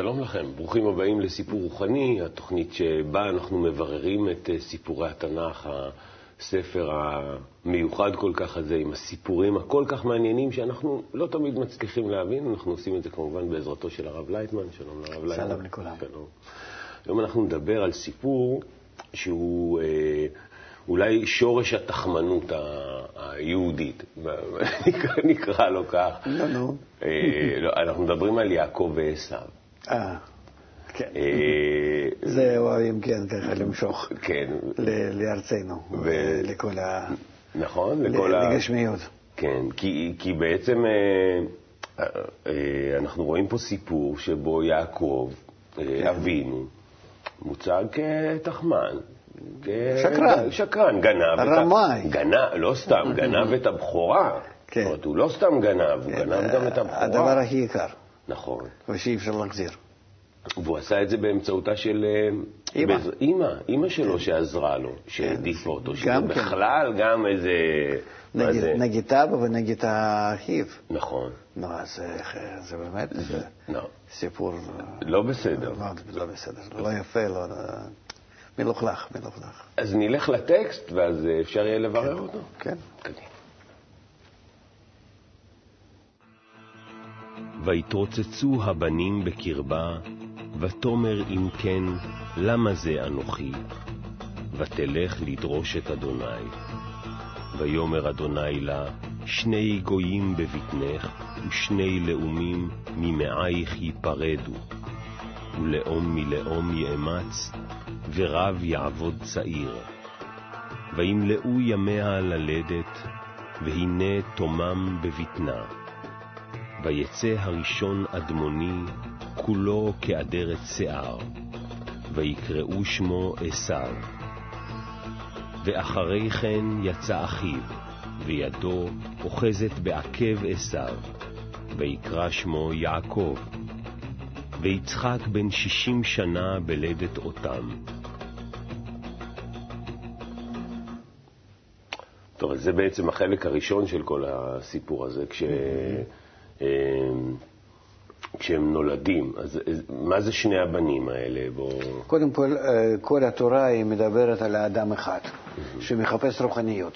שלום לכם, ברוכים הבאים לסיפור רוחני, התוכנית שבה אנחנו מבררים את אה, סיפורי התנ"ך, הספר המיוחד כל כך הזה, עם הסיפורים הכל כך מעניינים שאנחנו לא תמיד מצליחים להבין, אנחנו עושים את זה כמובן בעזרתו של הרב לייטמן, שלום לרב לייטמן. שלום לכולם. שלום. היום אנחנו נדבר על סיפור שהוא אה, אולי שורש התחמנות היהודית, נקרא, לו כך. לא, נו. אה, לא, אנחנו מדברים על יעקב ועשו. אה, כן. אה, זה אוהבים, כן, ככה למשוך כן, לארצנו, לכל ה... נכון, לכל ה... לגשמיות. כן, כי, בעצם אה, אה, אנחנו רואים פה סיפור שבו יעקב, כן. אבינו, מוצג כתחמן. שקרן. שקרן, גנב. רמאי. גנב, לא סתם, גנב את הבכורה. כן. זאת אומרת, הוא לא סתם גנב, הוא גנב גם את הבכורה. הדבר הכי יקר, נכון. ושאי אפשר להחזיר. והוא עשה את זה באמצעותה של... אה, אמא. בעז- אמא, אמא שלו שעזרה לו, שהעדיפה אותו. שזה גם כן. בכלל גם איזה... זה? נגד אבא ונגד אחיו. נכון. נו, אז אה, זה באמת זה לא, סיפור לא בסדר. לא- לא בסדר, לא יפה, לא... מלוכלך, מלוכלך. אז נלך לטקסט, ואז אה, אפשר יהיה לברר אותו. כן. קדימה. ויתרוצצו הבנים בקרבה, ותאמר אם כן, למה זה אנוכי? ותלך לדרוש את אדוני. ויאמר אדוני לה, שני גויים בבטנך, ושני לאומים ממעייך ייפרדו. ולאום מלאום יאמץ, ורב יעבוד צעיר. וימלאו ימיה ללדת, והנה תומם בבטנה. ויצא הראשון אדמוני, כולו כאדרת שיער, ויקראו שמו עשיו. ואחרי כן יצא אחיו, וידו אוחזת בעקב עשיו, ויקרא שמו יעקב. ויצחק בן שישים שנה בלדת אותם. טוב, אז זה בעצם החלק הראשון של כל הסיפור הזה, כש... אה, כשהם נולדים. אז אז מה זה שני הבנים האלה? בוא... קודם כל, אה, כל התורה היא מדברת על האדם אחד, שמחפש רוחניות.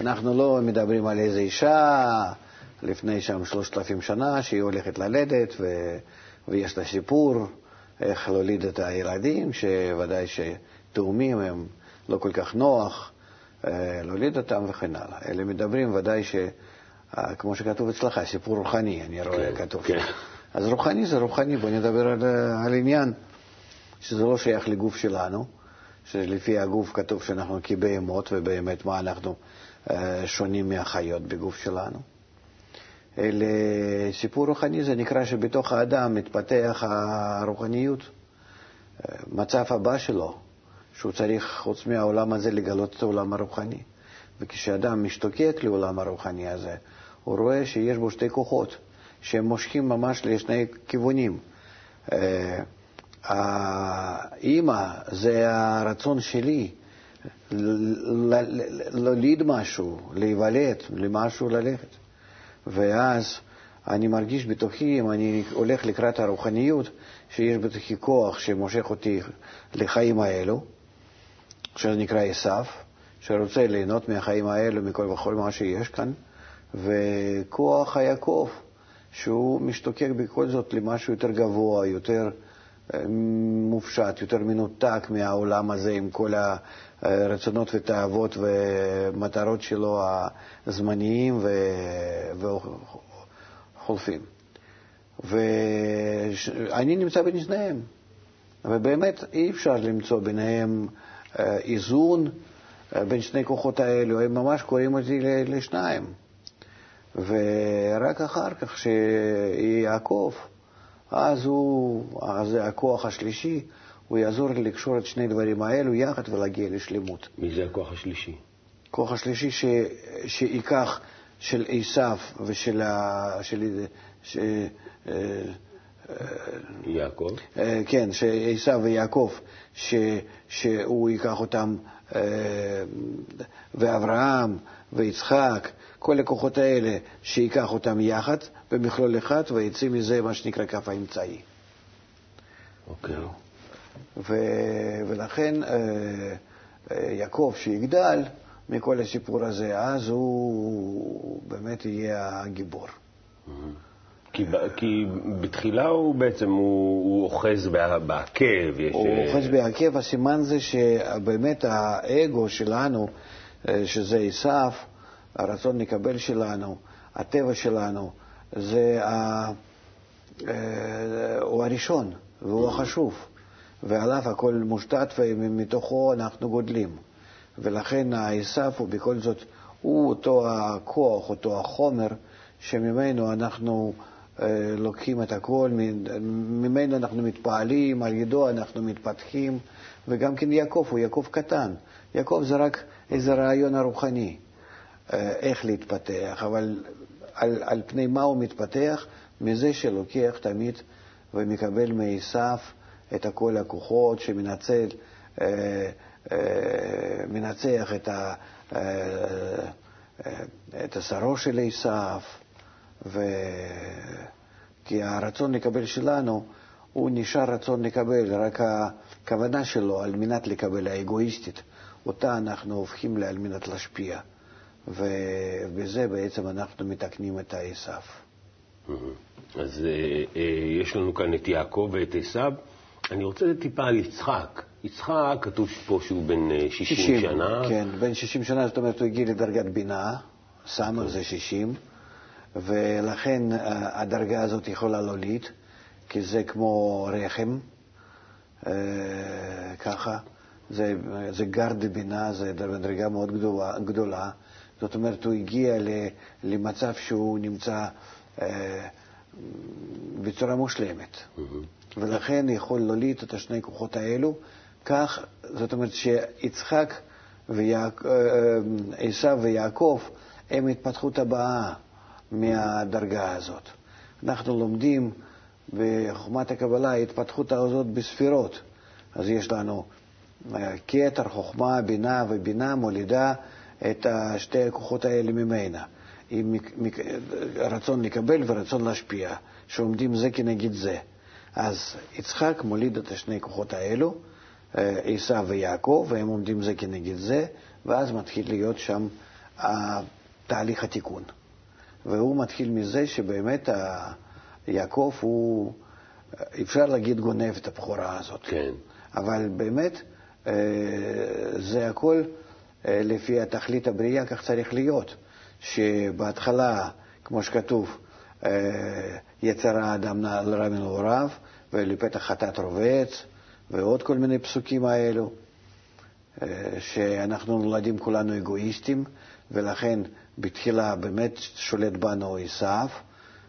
אנחנו לא מדברים על איזו אישה לפני שם שלושת אלפים שנה, שהיא הולכת ללדת, ו... ויש לה סיפור איך להוליד את הילדים, שוודאי שתאומים הם לא כל כך נוח אה, להוליד אותם וכן הלאה. אלה מדברים ודאי ש... אה, כמו שכתוב אצלך, סיפור רוחני, אני רואה כן, כתוב. כן. אז רוחני זה רוחני, בוא נדבר על, על עניין שזה לא שייך לגוף שלנו, שלפי הגוף כתוב שאנחנו כבהמות, ובאמת מה אנחנו אה, שונים מהחיות בגוף שלנו. אלא סיפור רוחני זה נקרא שבתוך האדם מתפתח הרוחניות, אה, מצב הבא שלו, שהוא צריך חוץ מהעולם הזה לגלות את העולם הרוחני. וכשאדם משתוקק לעולם הרוחני הזה, הוא רואה שיש בו שתי כוחות. שהם מושכים ממש לשני כיוונים. אה, האימא זה הרצון שלי להוליד משהו, להיוולד, למשהו ללכת. ואז אני מרגיש בתוכי, אם אני הולך לקראת הרוחניות, שיש בתוכי כוח שמושך אותי לחיים האלו, שזה נקרא עשיו, שרוצה ליהנות מהחיים האלו, מכל וכל מה שיש כאן, וכוח היעקב. שהוא משתוקק בכל זאת למשהו יותר גבוה, יותר מופשט, יותר מנותק מהעולם הזה עם כל הרצונות ותאוות ומטרות שלו הזמניים וחולפים. ואני נמצא בין שניהם, ובאמת אי אפשר למצוא ביניהם איזון בין שני כוחות האלו, הם ממש קוראים אותי לשניים. ורק אחר כך שיעקב, אז הוא, אז הכוח השלישי, הוא יעזור לי לקשור את שני הדברים האלו יחד ולהגיע לשלמות. מי זה הכוח השלישי? הכוח השלישי ש, שייקח של עשיו ושל ה... של, ש, יעקב? כן, שעשיו ויעקב, ש, שהוא ייקח אותם, ואברהם ויצחק, כל הכוחות האלה, שייקח אותם יחד במכלול אחד, ויצא מזה מה שנקרא כף האמצעי. אוקיי. ו, ולכן אה, אה, יעקב שיגדל מכל הסיפור הזה, אז הוא באמת יהיה הגיבור. כי, כי בתחילה הוא בעצם, הוא, הוא אוחז בעקב. יש, הוא אה, אוחז בעקב, הסימן זה שבאמת האגו שלנו, אה, שזה עשיו, הרצון לקבל שלנו, הטבע שלנו, זה ה... אה, הוא הראשון והוא החשוב, ועליו הכל מושתת ומתוכו אנחנו גודלים. ולכן העשיו הוא בכל זאת, הוא אותו הכוח, אותו החומר, שממנו אנחנו לוקחים את הכל, ממנו אנחנו מתפעלים, על ידו אנחנו מתפתחים, וגם כן יעקב הוא יעקב קטן. יעקב זה רק איזה רעיון הרוחני, אה, איך להתפתח, אבל על, על פני מה הוא מתפתח? מזה שלוקח תמיד ומקבל מעשיו את כל הכוחות, שמנצל, אה, אה, מנצח את, ה, אה, אה, את השרו של עשיו, ו... כי הרצון לקבל שלנו, הוא נשאר רצון לקבל, רק הכוונה שלו על מנת לקבל, האגואיסטית, אותה אנחנו הופכים לה על מנת להשפיע. ובזה בעצם אנחנו מתקנים את העשיו. אז אה, אה, יש לנו כאן את יעקב ואת עשיו. אני רוצה טיפה על יצחק. יצחק, כתוב פה שהוא בן אה, 60 שנה. כן, בן 60 שנה, זאת אומרת, הוא הגיע לדרגת בינה, סמ"ך זה 60, ולכן אה, הדרגה הזאת יכולה להוליד, כי זה כמו רחם, אה, ככה. זה, זה גר דבינה, זה מדרגה מאוד גדולה, גדולה. זאת אומרת, הוא הגיע למצב שהוא נמצא אה, בצורה מושלמת. ולכן יכול להוליד את השני כוחות האלו. כך, זאת אומרת שיצחק ועשיו ויעקב הם התפתחות הבאה מהדרגה הזאת. אנחנו לומדים בחוכמת הקבלה ההתפתחות הזאת בספירות. אז יש לנו אה, כתר, חוכמה, בינה, ובינה מולידה את שתי הכוחות האלה ממנה. עם רצון לקבל ורצון להשפיע, שעומדים זה כנגד זה. אז יצחק מוליד את השני כוחות האלו, אה, עשיו ויעקב, והם עומדים זה כנגד זה, ואז מתחיל להיות שם אה, תהליך התיקון. והוא מתחיל מזה שבאמת ה- יעקב הוא, אפשר להגיד, גונב את הבכורה הזאת. כן. אבל באמת אה, זה הכל אה, לפי התכלית הבריאה, כך צריך להיות. שבהתחלה, כמו שכתוב, אה, יצר האדם לרע מנעוריו, ולפתח חטאת רובץ, ועוד כל מיני פסוקים האלו, שאנחנו נולדים כולנו אגואיסטים, ולכן בתחילה באמת שולט בנו עשיו,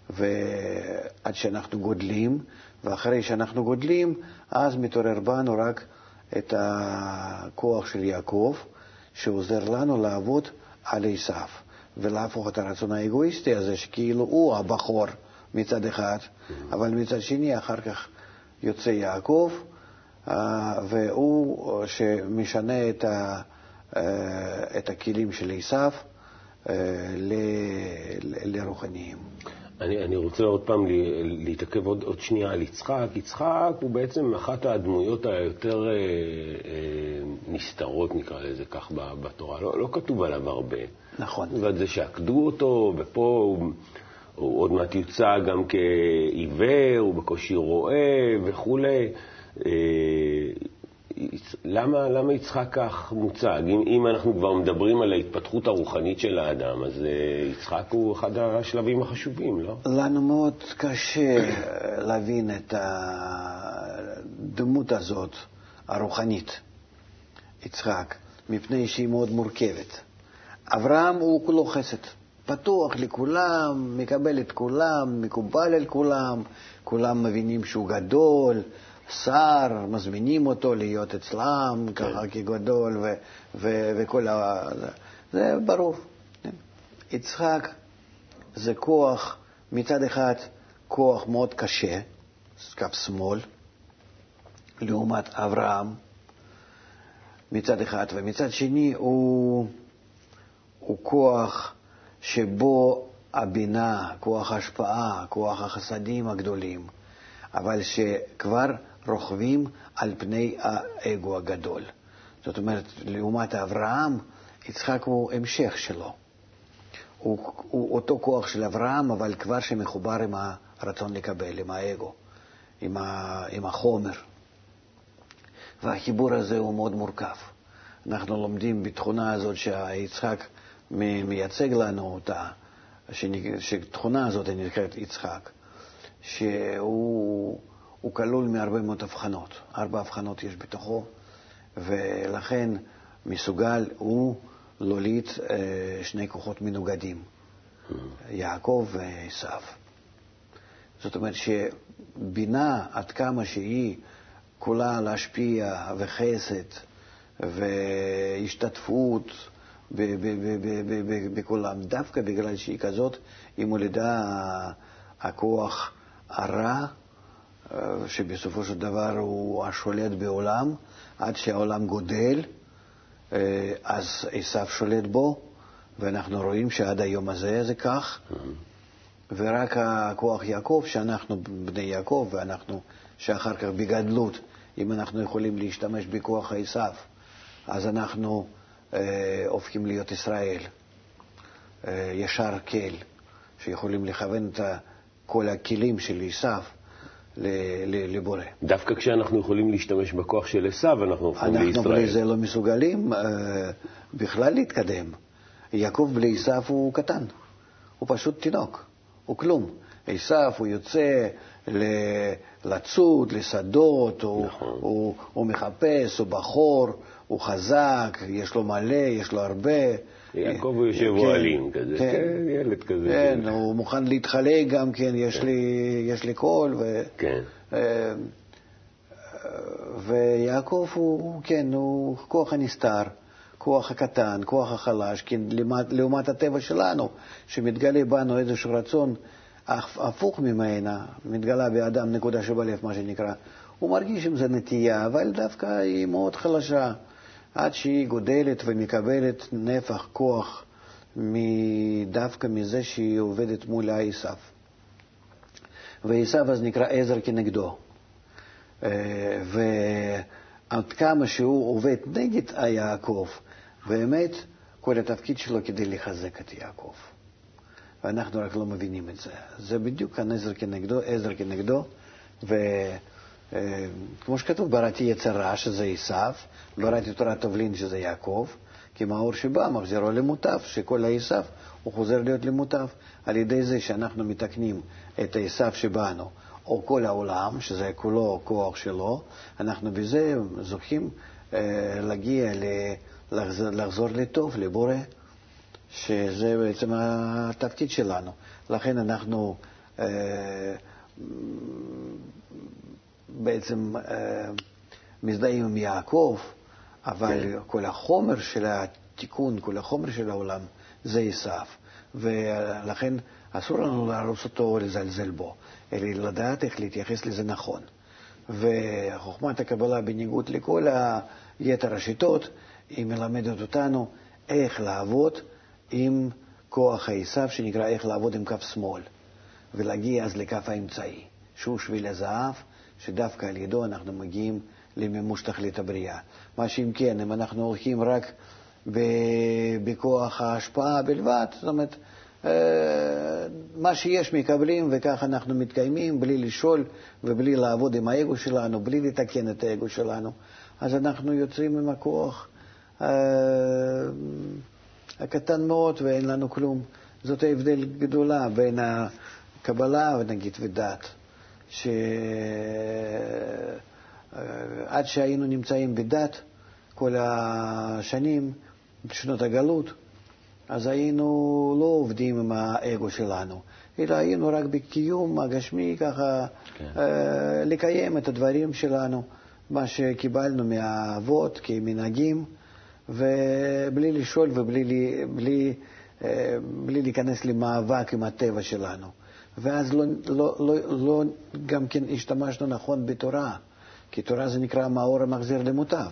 ועד שאנחנו גודלים, ואחרי שאנחנו גודלים, אז מתעורר בנו רק את הכוח של יעקב, שעוזר לנו לעבוד על עשיו, ולהפוך את הרצון האגואיסטי הזה, שכאילו הוא הבחור מצד אחד, אבל מצד שני אחר כך יוצא יעקב, אה, והוא שמשנה את, ה, אה, את הכלים של עשיו אה, לרוחניים. אני, אני רוצה עוד פעם לה- להתעכב עוד, עוד שנייה על יצחק. יצחק הוא בעצם אחת הדמויות היותר אה, אה, נסתרות, נקרא לזה כך, בתורה. לא, לא כתוב עליו הרבה. נכון. ועל זה שעקדו אותו, ופה הוא, הוא עוד מעט יוצג גם כעיוור, הוא בקושי רואה וכולי. אה, למה, למה יצחק כך מוצג? אם, אם אנחנו כבר מדברים על ההתפתחות הרוחנית של האדם, אז אה, יצחק הוא אחד השלבים החשובים, לא? לנו מאוד קשה להבין את הדמות הזאת, הרוחנית, יצחק, מפני שהיא מאוד מורכבת. אברהם הוא כולו חסד, פתוח לכולם, מקבל את כולם, מקובל על כולם, כולם מבינים שהוא גדול, שר, מזמינים אותו להיות אצלם, ככה כגדול, ו- ו- וכל ה... זה ברור. יצחק זה כוח, מצד אחד כוח מאוד קשה, קו שמאל, לעומת אברהם, מצד אחד, ומצד שני הוא, הוא כוח שבו הבינה, כוח ההשפעה, כוח החסדים הגדולים, אבל שכבר רוכבים על פני האגו הגדול. זאת אומרת, לעומת אברהם, יצחק הוא המשך שלו. הוא, הוא אותו כוח של אברהם, אבל כבר שמחובר עם הרצון לקבל, עם האגו, עם, ה, עם החומר. והחיבור הזה הוא מאוד מורכב. אנחנו לומדים בתכונה הזאת שיצחק מייצג לנו אותה, שתכונה הזאת נקראת יצחק, שהוא כלול מהרבה מאוד הבחנות. ארבע הבחנות יש בתוכו, ולכן מסוגל הוא להוליד אה, שני כוחות מנוגדים, יעקב ועשיו. זאת אומרת שבינה עד כמה שהיא כולה להשפיע וחסד והשתתפות בכולם, דווקא בגלל שהיא כזאת, היא מולידה הכוח הרע, שבסופו של דבר הוא השולט בעולם, עד שהעולם גודל, אה, אז עשיו שולט בו, ואנחנו רואים שעד היום הזה זה כך, ורק הכוח יעקב, שאנחנו בני יעקב, ואנחנו, שאחר כך בגדלות, אם אנחנו יכולים להשתמש בכוח עשיו, אז אנחנו אה, הופכים להיות ישראל, אה, ישר כל, שיכולים לכוון את כל הכלים של עשיו לבורא. דווקא כשאנחנו יכולים להשתמש בכוח של עשיו, אנחנו הופכים לישראל. אנחנו בלי זה לא מסוגלים אה, בכלל להתקדם. יעקב בלי עשיו הוא קטן, הוא פשוט תינוק, הוא כלום. עשיו הוא יוצא לצוד, לשדות, הוא, נכון. הוא, הוא מחפש, הוא בחור, הוא חזק, יש לו מלא, יש לו הרבה. יעקב הוא יושב כן, אוהלים כזה, כן, כן, ילד כזה. כן, הוא מוכן להתחלק גם כן, יש, כן. לי, קול. כן. אה, ויעקב הוא, כן, הוא כוח הנסתר, כוח הקטן, כוח החלש, כן, לעומת, לעומת הטבע שלנו, שמתגלה בנו איזשהו רצון הפוך ממנה, מתגלה באדם נקודה שבלב, מה שנקרא. הוא מרגיש עם זה נטייה, אבל דווקא היא מאוד חלשה. עד שהיא גודלת ומקבלת נפח כוח דווקא מזה שהיא עובדת מול עשיו. ועשיו אז נקרא עזר כנגדו. אה, ועד כמה שהוא עובד נגד יעקב, באמת כל התפקיד שלו כדי לחזק את יעקב. ואנחנו רק לא מבינים את זה. זה בדיוק הנזר כנגדו, עזר כנגדו, ו... אה, כמו שכתוב, בראתי יצר רע, שזה עשיו, בראתי תורת תובלין, שזה יעקב, כי מאור שבא מחזירו למוטב, שכל העשיו הוא חוזר להיות למוטב. על ידי זה שאנחנו מתקנים את העשיו שבאנו, או כל העולם, שזה כולו כוח שלו, אנחנו בזה זוכים אה, להגיע, לחזור, לחזור לטוב, לבורא, שזה בעצם התפקיד שלנו. לכן אנחנו אה, בעצם אה, מזדהים עם יעקב, אבל כן. כל החומר של התיקון, כל החומר של העולם, זה עשיו. ולכן אסור לנו להרוס אותו או לזלזל בו, אלא לדעת איך להתייחס לזה נכון. וחוכמת הקבלה, בניגוד לכל יתר השיטות, היא מלמדת אותנו איך לעבוד עם כוח העשיו, שנקרא איך לעבוד עם כף שמאל, ולהגיע אז לכף האמצעי, שהוא שביל הזהב, שדווקא על ידו אנחנו מגיעים למימוש תכלית הבריאה. מה שאם כן, אם אנחנו הולכים רק בכוח ההשפעה בלבד, זאת אומרת, אה, מה שיש מקבלים וכך אנחנו מתקיימים בלי לשאול ובלי לעבוד עם האגו שלנו, בלי לתקן את האגו שלנו, אז אנחנו יוצאים עם הכוח אה, הקטן מאוד ואין לנו כלום. זאת ההבדל גדולה בין הקבלה, נגיד, ודת. שעד שהיינו נמצאים בדת כל השנים, בשנות הגלות, אז היינו לא עובדים עם האגו שלנו, אלא היינו רק בקיום הגשמי, ככה כן. אה, לקיים את הדברים שלנו, מה שקיבלנו מהאבות כמנהגים, ובלי לשאול ובלי בלי, אה, בלי להיכנס למאבק עם הטבע שלנו. ואז לא, לא, לא, לא גם כן השתמשנו נכון בתורה, כי תורה זה נקרא מאור המחזיר למוטב.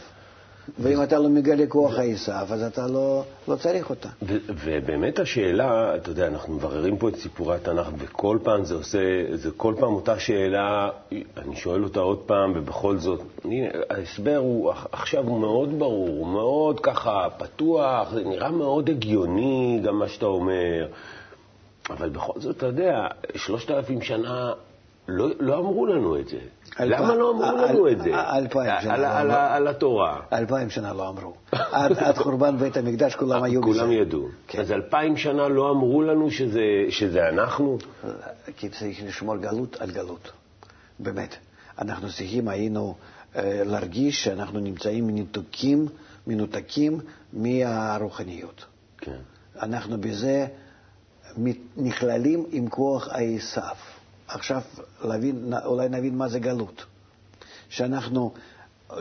ואם אתה לא מגלה כוח עשיו, אז אתה לא, לא צריך אותה. ובאמת השאלה, אתה יודע, אנחנו מבררים פה את סיפורי התנ"ך, וכל פעם זה עושה, זה כל פעם אותה שאלה, אני שואל אותה עוד פעם, ובכל זאת, הנה, ההסבר הוא, עכשיו הוא מאוד ברור, הוא מאוד ככה פתוח, זה נראה מאוד הגיוני, גם מה שאתה אומר, אבל בכל זאת, אתה יודע, שלושת אלפים שנה לא, לא אמרו לנו את זה. אלפיים- למה לא אמרו אל- לנו את זה? אלפיים שנה על, לא על. על התורה. אלפיים שנה לא אמרו. עד, עד חורבן בית המקדש כולם היו בזה. כולם ידעו. כן. אז אלפיים שנה לא אמרו לנו שזה, שזה אנחנו? כי צריך לשמור גלות על גלות. באמת. אנחנו צריכים היינו אה, להרגיש שאנחנו נמצאים מנותקים, מנותקים מהרוחניות. כן. אנחנו בזה נכללים עם כוח העשיו. עכשיו להבין, אולי נבין מה זה גלות. שאנחנו,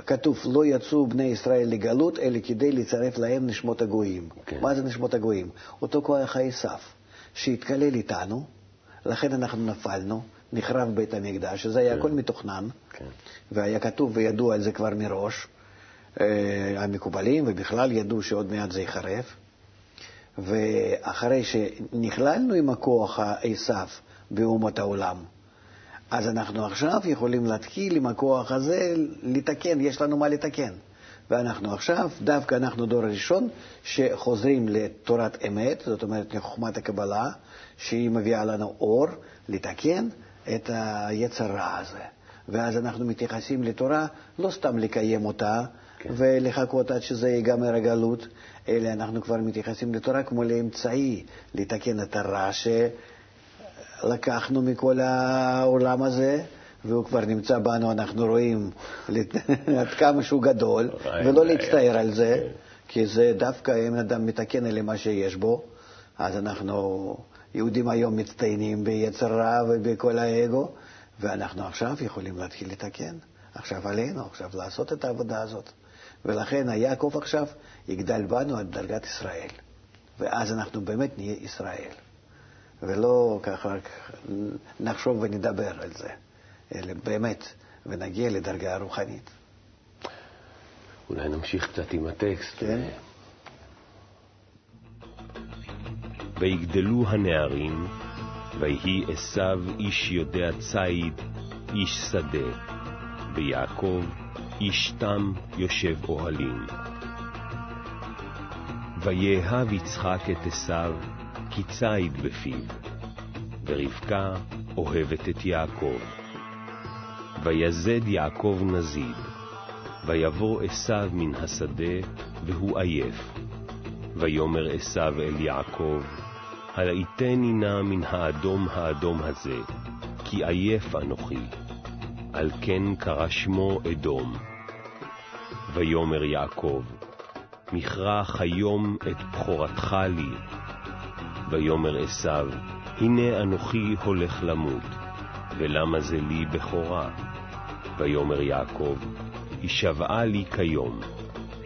כתוב, לא יצאו בני ישראל לגלות, אלא כדי לצרף להם נשמות הגויים. כן. מה זה נשמות הגויים? אותו כוח העשיו, שהתקלל איתנו, לכן אנחנו נפלנו, נחרב בית המקדש, שזה היה הכל מתוכנן, כן. והיה כתוב וידעו על זה כבר מראש, אה, המקובלים, ובכלל ידעו שעוד מעט זה ייחרב. ואחרי שנכללנו עם הכוח העשיו באומות העולם, אז אנחנו עכשיו יכולים להתחיל עם הכוח הזה לתקן, יש לנו מה לתקן. ואנחנו עכשיו, דווקא אנחנו דור הראשון, שחוזרים לתורת אמת, זאת אומרת לחוכמת הקבלה, שהיא מביאה לנו אור, לתקן את היצר רע הזה. ואז אנחנו מתייחסים לתורה לא סתם לקיים אותה. ולחכות עד שזה ייגמר הגלות, אלא אנחנו כבר מתייחסים לתורה כמו לאמצעי לתקן את הרע שלקחנו מכל העולם הזה. והוא כבר נמצא בנו, אנחנו רואים עד כמה שהוא גדול, איי, ולא להצטער על זה. כי זה דווקא אם אדם מתקן אלה מה שיש בו, אז אנחנו, יהודים היום מצטיינים ביצר רע ובכל האגו, ואנחנו עכשיו יכולים להתחיל לתקן. עכשיו עלינו, עכשיו לעשות את העבודה הזאת. ולכן היעקב עכשיו יגדל בנו עד דרגת ישראל. ואז אנחנו באמת נהיה ישראל. ולא ככה רק נחשוב ונדבר על זה, אלא באמת, ונגיע לדרגה רוחנית. אולי נמשיך קצת עם הטקסט. כן. ויגדלו הנערים, ויהי עשיו איש יודע ציד, איש שדה, ויעקב איש תם יושב אוהלים. ויאהב יצחק את עשיו, כי ציד בפיו, ורבקה אוהבת את יעקב. ויזד יעקב נזיד, ויבוא עשיו מן השדה, והוא עייף. ויאמר עשיו אל יעקב, הלעיתני נא מן האדום האדום הזה, כי עייף אנוכי. על כן קרא שמו אדום. ויאמר יעקב, מכרח היום את בכורתך לי. ויאמר עשיו, הנה אנוכי הולך למות, ולמה זה לי בכורה? ויאמר יעקב, הישבעה לי כיום,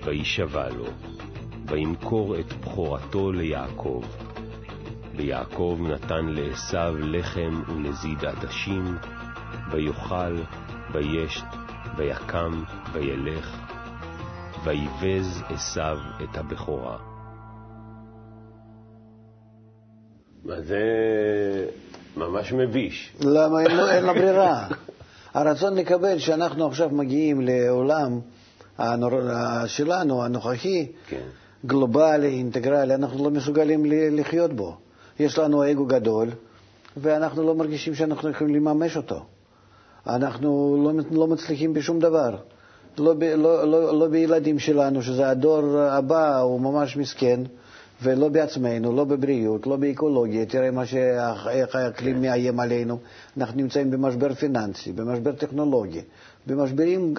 וישבע לו, וימכור את בכורתו ליעקב. ויעקב נתן לעשיו לחם ונזיד עדשים, ויאכל, וישת, ויקם, וילך, ויבז עשיו את הבכורה. מה זה ממש מביש. למה אין, אין לה ברירה? הרצון לקבל שאנחנו עכשיו מגיעים לעולם הנור... שלנו, הנוכחי, כן. גלובלי, אינטגרלי, אנחנו לא מסוגלים לחיות בו. יש לנו אגו גדול, ואנחנו לא מרגישים שאנחנו יכולים לממש אותו. אנחנו לא, לא מצליחים בשום דבר. לא, ב, לא, לא, לא בילדים שלנו, שזה הדור הבא, הוא ממש מסכן, ולא בעצמנו, לא בבריאות, לא באקולוגיה. תראה מה שה- איך האקלים מאיים עלינו. אנחנו נמצאים במשבר פיננסי, במשבר טכנולוגי, במשברים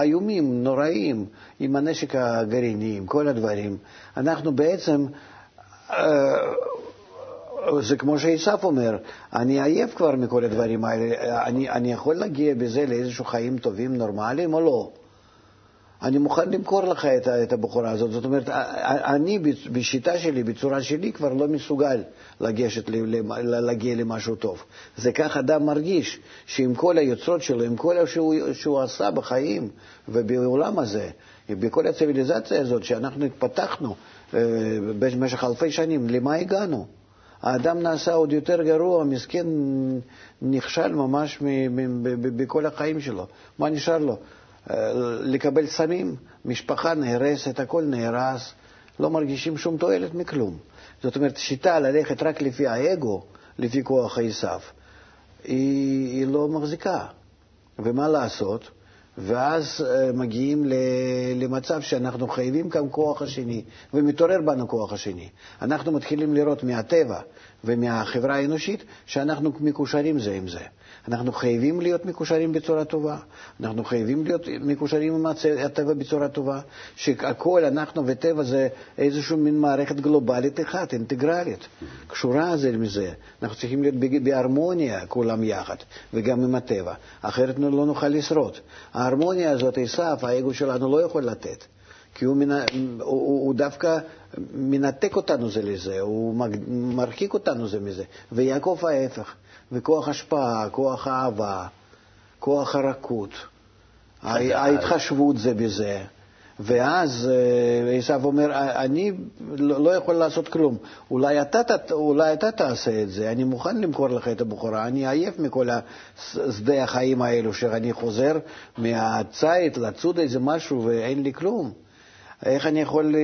איומים, נוראים, עם הנשק הגרעיני, עם כל הדברים. אנחנו בעצם... זה כמו שעשף אומר, אני עייף כבר מכל הדברים האלה, אני, אני יכול להגיע בזה לאיזשהו חיים טובים, נורמליים או לא? אני מוכן למכור לך את, את הבחורה הזאת. זאת אומרת, אני בשיטה שלי, בצורה שלי, כבר לא מסוגל לגשת, להגיע למשהו טוב. זה כך אדם מרגיש, שעם כל היוצרות שלו, עם כל שהוא, שהוא עשה בחיים ובעולם הזה, בכל הציוויליזציה הזאת שאנחנו התפתחנו אה, במשך אלפי שנים, למה הגענו? האדם נעשה עוד יותר גרוע, מסכן, נכשל ממש בכל החיים שלו. מה נשאר לו? אה, לקבל סמים, משפחה נהרסת, הכל נהרס, לא מרגישים שום תועלת מכלום. זאת אומרת, שיטה ללכת רק לפי האגו, לפי כוח העשיו, היא, היא לא מחזיקה. ומה לעשות? ואז אה, מגיעים למצב שאנחנו חייבים גם כוח השני, ומתעורר בנו כוח השני. אנחנו מתחילים לראות מהטבע ומהחברה האנושית שאנחנו מקושרים זה עם זה. אנחנו חייבים להיות מקושרים בצורה טובה, אנחנו חייבים להיות מקושרים עם הטבע בצורה טובה, שהכל, אנחנו וטבע זה איזושהי מין מערכת גלובלית אחת, אינטגרלית, קשורה זה מזה. אנחנו צריכים להיות בהרמוניה כולם יחד, וגם עם הטבע, אחרת לא נוכל לשרוד. ההרמוניה הזאת, עשיו, האגו שלנו לא יכול לתת. כי הוא, מנ... הוא, הוא, דווקא מנתק אותנו זה לזה, הוא מרחיק אותנו זה מזה, ויעקב ההפך. וכוח השפעה, כוח האהבה, כוח הרכות, ההתחשבות זה בזה. ואז אה, עשיו אומר, אני לא, לא יכול לעשות כלום. אולי אתה, אולי אתה תעשה את זה, אני מוכן למכור לך את הבחורה, אני עייף מכל שדה החיים האלו, שאני חוזר מהציד לצוד איזה משהו ואין לי כלום. איך אני יכול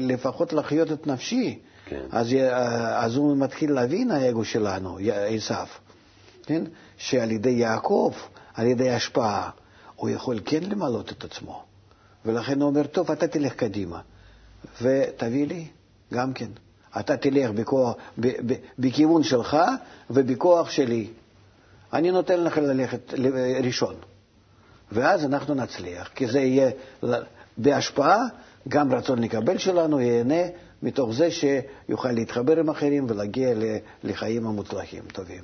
לפחות לחיות את נפשי? כן. אז, אה, אז הוא מתחיל להבין האגו שלנו, עשיו, כן? שעל ידי יעקב, על ידי השפעה, הוא יכול כן למלות את עצמו. ולכן הוא אומר, טוב, אתה תלך קדימה, ותביא לי גם כן. אתה תלך בכוח, ב, ב, בכיוון שלך ובכוח שלי. אני נותן לך ללכת ראשון. ואז אנחנו נצליח, כי זה יהיה בהשפעה, גם רצון לקבל שלנו ייהנה מתוך זה שיוכל להתחבר עם אחרים ולהגיע לחיים המוצלחים, טובים.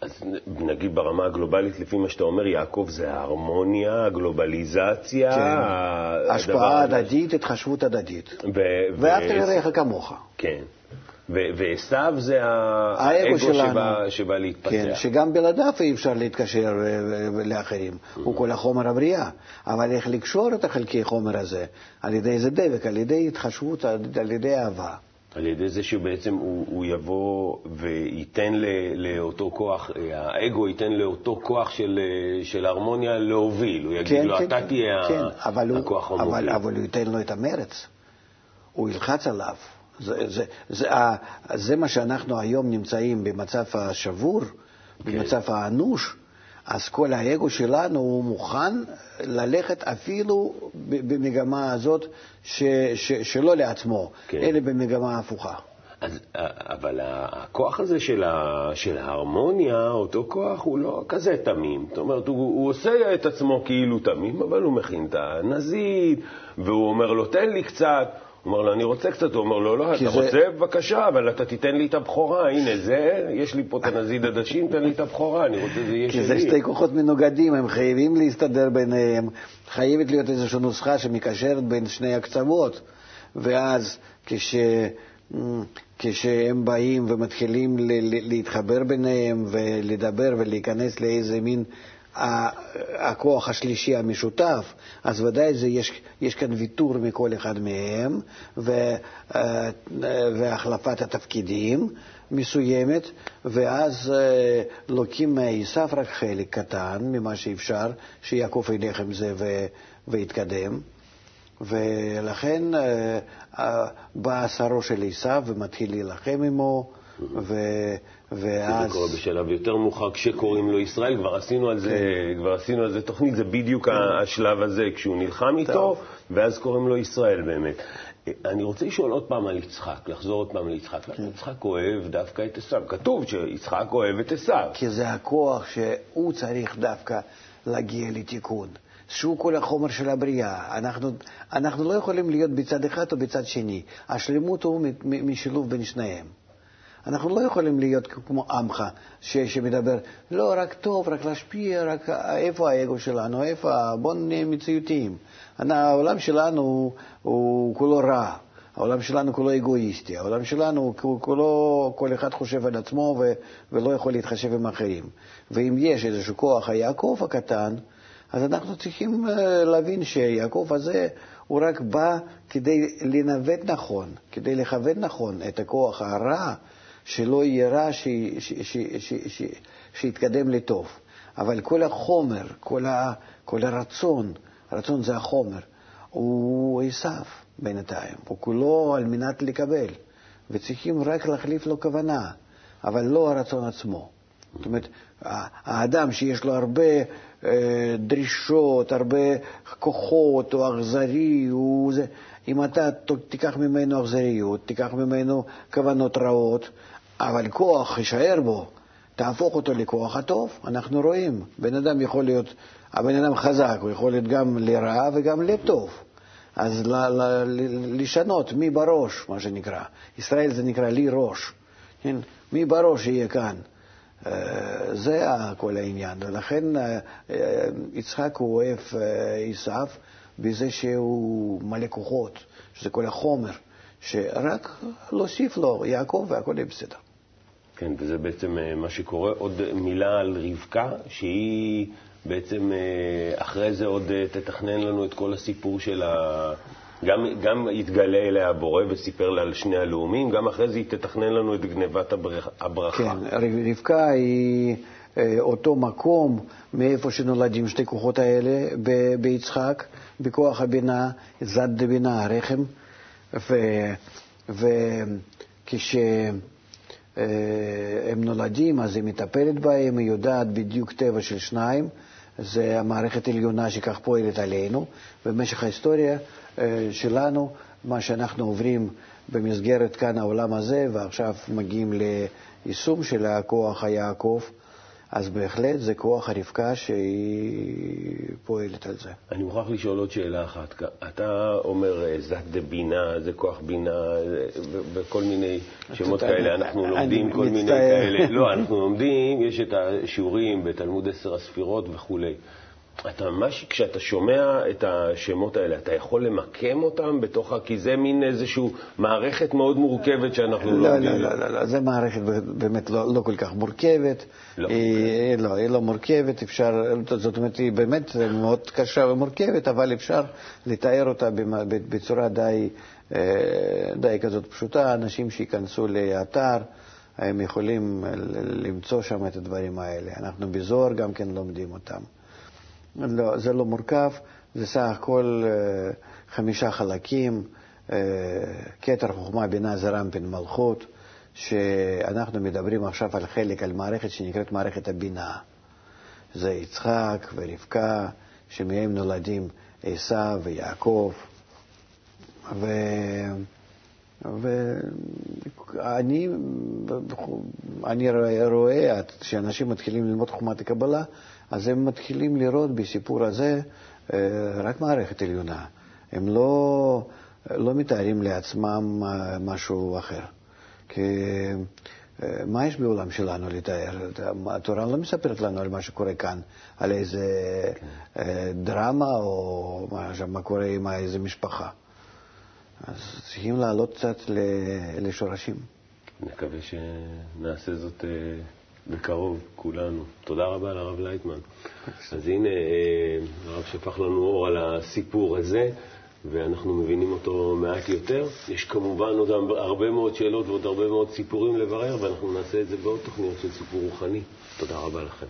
אז נגיד ברמה הגלובלית, לפי מה שאתה אומר, יעקב זה ההרמוניה, הגלובליזציה. כן, השפעה הדדית, התחשבות הדדית. ואהבת לרעך כמוך. כן. ועשו זה האגו שבא, שבא להתפתח. כן, שגם בלעדיו אי אפשר להתקשר אה, לאחרים, הוא כל החומר הבריאה. אבל איך לקשור את החלקי חומר הזה? על ידי איזה דבק, על ידי התחשבות, על ידי אהבה. על ידי זה שבעצם הוא, הוא יבוא וייתן ל, לאותו כוח, האגו ייתן לאותו כוח של, של הרמוניה להוביל. הוא יגיד כן, לו, כן, אתה תהיה כן, הכוח המוביל. אבל, אבל הוא ייתן לו את המרץ. הוא ילחץ עליו. זה, זה, זה, זה מה שאנחנו היום נמצאים במצב השבור, כן. במצב האנוש, אז כל האגו שלנו הוא מוכן ללכת אפילו במגמה הזאת ש, ש, שלא לעצמו, כן. אלא במגמה הפוכה. אז, אבל הכוח הזה של, ה, של ההרמוניה, אותו כוח, הוא לא כזה תמים. זאת אומרת, הוא, הוא עושה את עצמו כאילו תמים, אבל הוא מכין את הנזיד, והוא אומר לו, תן לי קצת. אומר לו, אני רוצה קצת, הוא אומר לו, לא, אתה זה... רוצה? בבקשה, אבל אתה תיתן לי את הבכורה, הנה זה, יש לי פה את הנזיד עדשים, תן לי את הבכורה, אני רוצה, זה יהיה שלי. כי זה שתי כוחות מנוגדים, הם חייבים להסתדר ביניהם, חייבת להיות איזושהי נוסחה שמקשרת בין שני הקצוות, ואז כש... כשהם באים ומתחילים להתחבר ביניהם ולדבר ולהיכנס לאיזה מין הכוח השלישי המשותף, אז ודאי זה, יש, יש כאן ויתור מכל אחד מהם ו, אה, והחלפת התפקידים מסוימת, ואז אה, לוקים מעשיו רק חלק קטן ממה שאפשר, שיעקב ילך עם זה ו, ויתקדם. ולכן אה, בא שרו של עשיו ומתחיל להילחם עמו, ו... ואז... זה קורה בשלב יותר מאוחר כשקוראים לו ישראל, כבר עשינו על זה, כן. כבר עשינו על זה תוכנית, זה בדיוק כן. השלב הזה, כשהוא נלחם איתו. ואז קוראים לו ישראל באמת. אני רוצה לשאול עוד פעם על יצחק, לחזור עוד פעם ליצחק. כן. יצחק אוהב דווקא את עשיו. כתוב שיצחק אוהב את עשיו. כי זה הכוח שהוא צריך דווקא להגיע לתיקון. שהוא כל החומר של הבריאה. אנחנו, אנחנו לא יכולים להיות בצד אחד או בצד שני. השלמות הוא משילוב בין שניהם. אנחנו לא יכולים להיות כמו עמך ש, שמדבר, לא, רק טוב, רק להשפיע, רק איפה האגו שלנו, איפה, בואו נהיה מציאותיים. העולם שלנו הוא, הוא כולו רע, העולם שלנו כולו אגואיסטי, העולם שלנו כולו, כל אחד חושב על עצמו ו, ולא יכול להתחשב עם אחרים. ואם יש איזשהו כוח היעקב הקטן, אז אנחנו צריכים אה, להבין שיעקב הזה, הוא רק בא כדי לנווט נכון, כדי לכוון נכון את הכוח הרע, שלא יהיה רע, שיתקדם לטוב. אבל כל החומר, כל, ה, כל הרצון, הרצון זה החומר, הוא עשיו בינתיים, הוא כולו על מנת לקבל, וצריכים רק להחליף לו כוונה, אבל לא הרצון עצמו. זאת אומרת, האדם שיש לו הרבה אה, דרישות, הרבה כוחות, או אכזרי, הוא זה, אם אתה תיקח ממנו אכזריות, תיקח ממנו כוונות רעות, אבל כוח יישאר בו, תהפוך אותו לכוח הטוב, אנחנו רואים, בן אדם יכול להיות, הבן אדם חזק, הוא יכול להיות גם לרע וגם לטוב. אז ל- ל- ל- לשנות מי בראש, מה שנקרא. ישראל זה נקרא לי ראש. כן? מי בראש יהיה כאן. אה, זה כל העניין. ולכן אה, אה, יצחק הוא אוהב עשיו בזה שהוא מלא כוחות, שזה כל החומר, שרק להוסיף לו יעקב והכל יהיה בסדר. כן, וזה בעצם מה שקורה. עוד מילה על רבקה, שהיא בעצם אחרי זה עוד תתכנן לנו את כל הסיפור של ה... גם, גם יתגלה אליה הבורא וסיפר לה על שני הלאומים, גם אחרי זה היא תתכנן לנו את גנבת הברכה. כן, רבקה היא אה, אותו מקום מאיפה שנולדים שתי כוחות האלה ביצחק, בכוח הבינה, זד דבינה, הרחם, וכשהם אה, נולדים אז היא מטפלת בהם, היא יודעת בדיוק טבע של שניים, זה המערכת העליונה שכך פועלת עלינו. במשך ההיסטוריה אה, שלנו, מה שאנחנו עוברים במסגרת כאן העולם הזה, ועכשיו מגיעים ליישום של הכוח היעקב, אז בהחלט זה כוח הרבקה שהיא פועלת על זה. אני מוכרח לשאול עוד שאלה אחת. אתה אומר אה, זת דבינה, זה כוח בינה, וכל מיני שמות כאלה. אנחנו לומדים כל מיני כאלה. לא, אנחנו לומדים, יש את השיעורים בתלמוד עשר הספירות וכולי. אתה ממש, כשאתה שומע את השמות האלה, אתה יכול למקם אותם בתוך, כי זה מין איזושהי מערכת מאוד מורכבת שאנחנו לא... לא, לא, לא, לא, זו מערכת באמת לא, לא כל כך מורכבת. לא, היא, לא, היא לא מורכבת, אפשר, זאת אומרת, היא באמת מאוד קשה ומורכבת, אבל אפשר לתאר אותה בצורה די, אה, די כזאת פשוטה. אנשים שייכנסו לאתר, הם יכולים למצוא שם את הדברים האלה. אנחנו בזוהר גם כן לומדים אותם. לא, זה לא מורכב, זה סך הכל אה, חמישה חלקים, אה, כתר חוכמה, בינה, זה רמפין, מלכות, שאנחנו מדברים עכשיו על חלק, על מערכת שנקראת מערכת הבינה. זה יצחק ורבקה, שמהם נולדים עשיו ויעקב. ו... ואני אני רואה שאנשים מתחילים ללמוד חוכמת הקבלה, אז הם מתחילים לראות בסיפור הזה אה, רק מערכת עליונה. הם לא, לא מתארים לעצמם אה, משהו אחר. כי אה, מה יש בעולם שלנו לתאר? התורה לא מספרת לנו על מה שקורה כאן, על איזה כן. דרמה או מה, מה קורה עם איזה משפחה. אז צריכים לעלות קצת לשורשים. נקווה שנעשה זאת בקרוב, כולנו. תודה רבה לרב לייטמן. אז הנה, אה, הרב שפך לנו אור על הסיפור הזה, ואנחנו מבינים אותו מעט יותר. יש כמובן עוד הרבה מאוד שאלות ועוד הרבה מאוד סיפורים לברר, ואנחנו נעשה את זה בעוד תוכניות של סיפור רוחני. תודה רבה לכם.